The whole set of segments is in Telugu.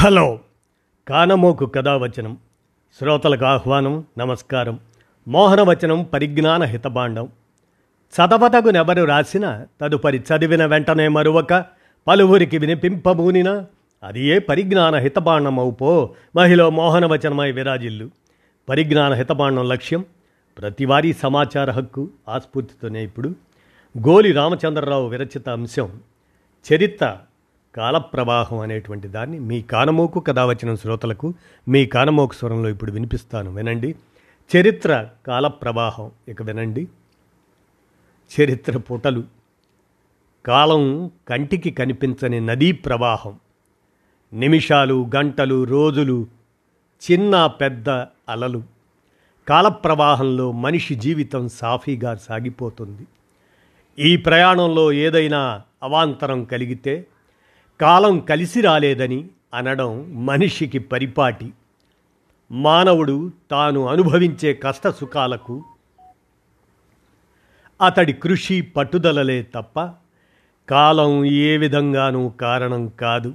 హలో. కానమోకు కథావచనం. శ్రోతలకు ఆహ్వానం నమస్కారం. మోహనవచనం పరిజ్ఞాన హితబాండం చదవతగునెవరు రాసిన తదుపరి చదివిన వెంటనే మరువక పలువురికి వినిపింపబూనినా అది ఏ పరిజ్ఞాన హితబాండమవుపో మహిళ మోహనవచనమై విరాజిల్లు. పరిజ్ఞాన హితబాండం లక్ష్యం ప్రతివారీ సమాచార హక్కు ఆస్ఫూర్తితోనే ఇప్పుడు. గోలి రామచంద్రరావు విరచిత అంశం. చరిత్ర కాలప్రవాహం అనేటువంటి దాన్ని మీ కానమోకు కథ వచ్చిన శ్రోతలకు మీ కానమోకు స్వరంలో ఇప్పుడు వినిపిస్తాను. వినండి. చరిత్ర కాలప్రవాహం. ఇక వినండి. చరిత్ర పుటలు. కాలం కంటికి కనిపించని నదీ ప్రవాహం. నిమిషాలు గంటలు రోజులు చిన్న పెద్ద అలలు. కాలప్రవాహంలో మనిషి జీవితం సాఫీగా సాగిపోతుంది. ఈ ప్రయాణంలో ఏదైనా అవాంతరం కలిగితే కాలం కలిసి రాలేదని అనడం మనిషికి పరిపాటి. మానవుడు తాను అనుభవించే కష్ట సుఖాలకు అతడి కృషి పట్టుదలలే తప్ప కాలం ఏ విధంగానూ కారణం కాదు.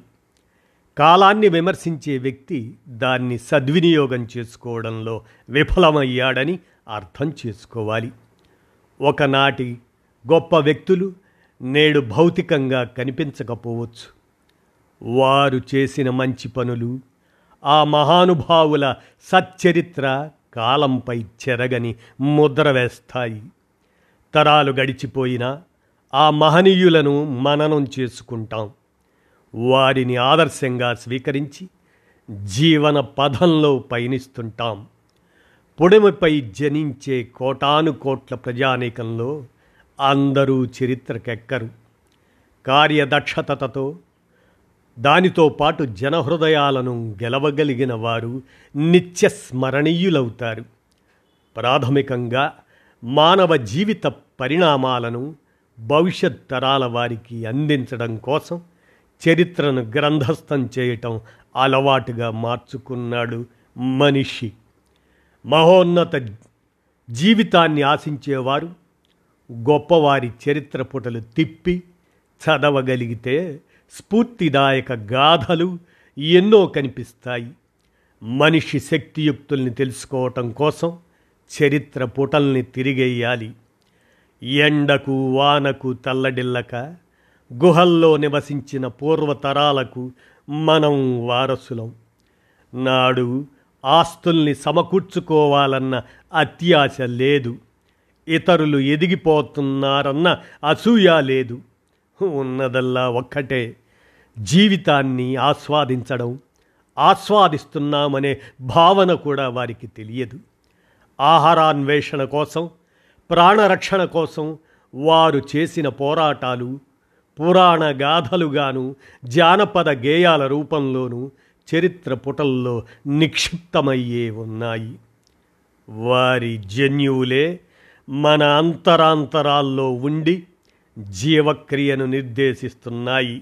కాలాన్ని విమర్శించే వ్యక్తి దాన్ని సద్వినియోగం చేసుకోవడంలో విఫలమయ్యాడని అర్థం చేసుకోవాలి. ఒకనాటి గొప్ప వ్యక్తులు నేడు భౌతికంగా కనిపించకపోవచ్చు. వారు చేసిన మంచి పనులు ఆ మహానుభావుల సచ్చరిత్ర కాలంపై చెరగని ముద్ర వేస్తాయి. తరాలు గడిచిపోయినా ఆ మహనీయులను మననం చేసుకుంటాం. వారిని ఆదర్శంగా స్వీకరించి జీవన పథంలో పయనిస్తుంటాం. పొడిమిపై జనించే కోటాను కోట్ల ప్రజానీకంలో అందరూ చరిత్రకెక్కరు. కార్యదక్షతతో దానితో పాటు జనహృదయాలను గెలవగలిగిన వారు నిత్య స్మరణీయులవుతారు. ప్రాథమికంగా మానవ జీవిత పరిణామాలను భవిష్యత్ తరాల వారికి అందించడం కోసం చరిత్రను గ్రంథస్థం చేయటం అలవాటుగా మార్చుకున్నాడు మనిషి. మహోన్నత జీవితాన్ని ఆశించేవారు గొప్పవారి చరిత్ర పుటలు తిప్పి చదవగలిగితే స్ఫూర్తిదాయక గాథలు ఎన్నో కనిపిస్తాయి. మనిషి శక్తియుక్తుల్ని తెలుసుకోవటం కోసం చరిత్ర పుటల్ని తిరిగేయాలి. ఎండకు వానకు తల్లడిల్లక గుహల్లో నివసించిన పూర్వతరాలకు మనం వారసులం. నాడు ఆస్తుల్ని సమకూర్చుకోవాలన్న అత్యాశ లేదు. ఇతరులు ఎదిగిపోతున్నారన్న అసూయ లేదు. ఉన్నదల్లా ఒక్కటే. జీవితాన్ని ఆస్వాదించడం ఆస్వాదిస్తున్నామనే భావన కూడా వారికి తెలియదు. ఆహారాన్వేషణ కోసం ప్రాణరక్షణ కోసం వారు చేసిన పోరాటాలు పురాణ గాథలుగాను జానపద గేయాల రూపంలోనూ చరిత్ర పుటల్లో నిక్షిప్తమయ్యే ఉన్నాయి. వారి జన్యువులే మన అంతరాంతరాల్లో ఉండి జీవక్రియను నిర్దేశిస్తున్నాయి.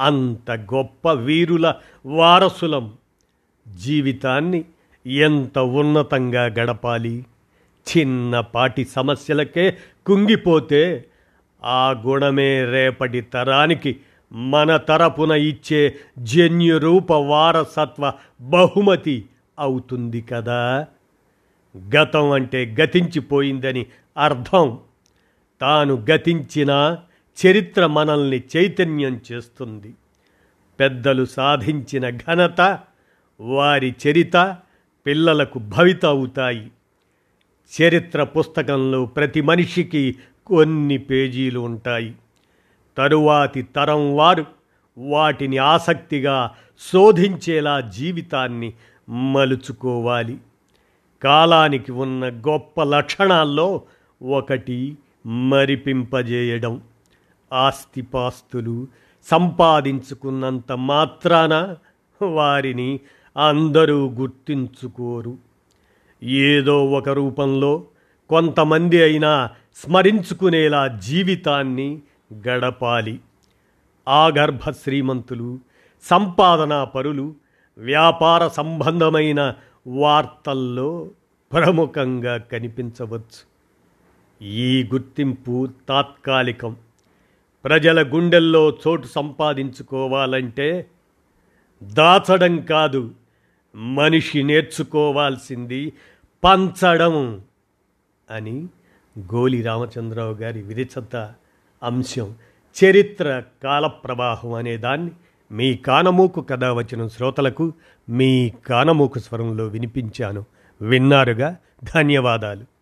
అంత గొప్ప వీరుల వారసులం. జీవితాన్ని ఎంత ఉన్నతంగా గడపాలి? చిన్నపాటి సమస్యలకే కుంగిపోతే ఆ గుణమే రేపటి తరానికి మన తరపున ఇచ్చే జన్యురూప వారసత్వ బహుమతి అవుతుంది కదా. గతం అంటే గతించిపోయిందని అర్థం. తాను గతించిన చరిత్ర మనల్ని చైతన్యం చేస్తుంది. పెద్దలు సాధించిన ఘనత వారి చరిత పిల్లలకు భవిత అవుతాయి చరిత్ర పుస్తకంలో ప్రతి మనిషికి కొన్ని పేజీలు ఉంటాయి. తరువాతి తరం వారు వాటిని ఆసక్తిగా శోధించేలా జీవితాన్ని మలుచుకోవాలి. కాలానికి ఉన్న గొప్ప లక్షణాల్లో ఒకటి మరిపింపజేయడం. ఆస్తిపాస్తులు సంపాదించుకున్నంత మాత్రాన వారిని అందరూ గుర్తించుకోరు. ఏదో ఒక రూపంలో కొంతమంది అయినా స్మరించుకునేలా జీవితాన్ని గడపాలి. ఆగర్భ శ్రీమంతులు సంపాదనా పరులు వ్యాపార సంబంధమైన వార్తల్లో ప్రముఖంగా కనిపించవచ్చు. ఈ గుర్తింపు తాత్కాలికం. ప్రజల గుండెల్లో చోటు సంపాదించుకోవాలంటే దాచడం కాదు మనిషి నేర్చుకోవాల్సింది పంచడం అని గోలి రామచంద్రరావు గారి విరిచత అంశం. చరిత్ర కాల ప్రవాహం అనేదాన్ని మీ కానమూకు కథ వచ్చిన శ్రోతలకు మీ కానమూకు స్వరంలో వినిపించాను. విన్నారుగా? ధన్యవాదాలు.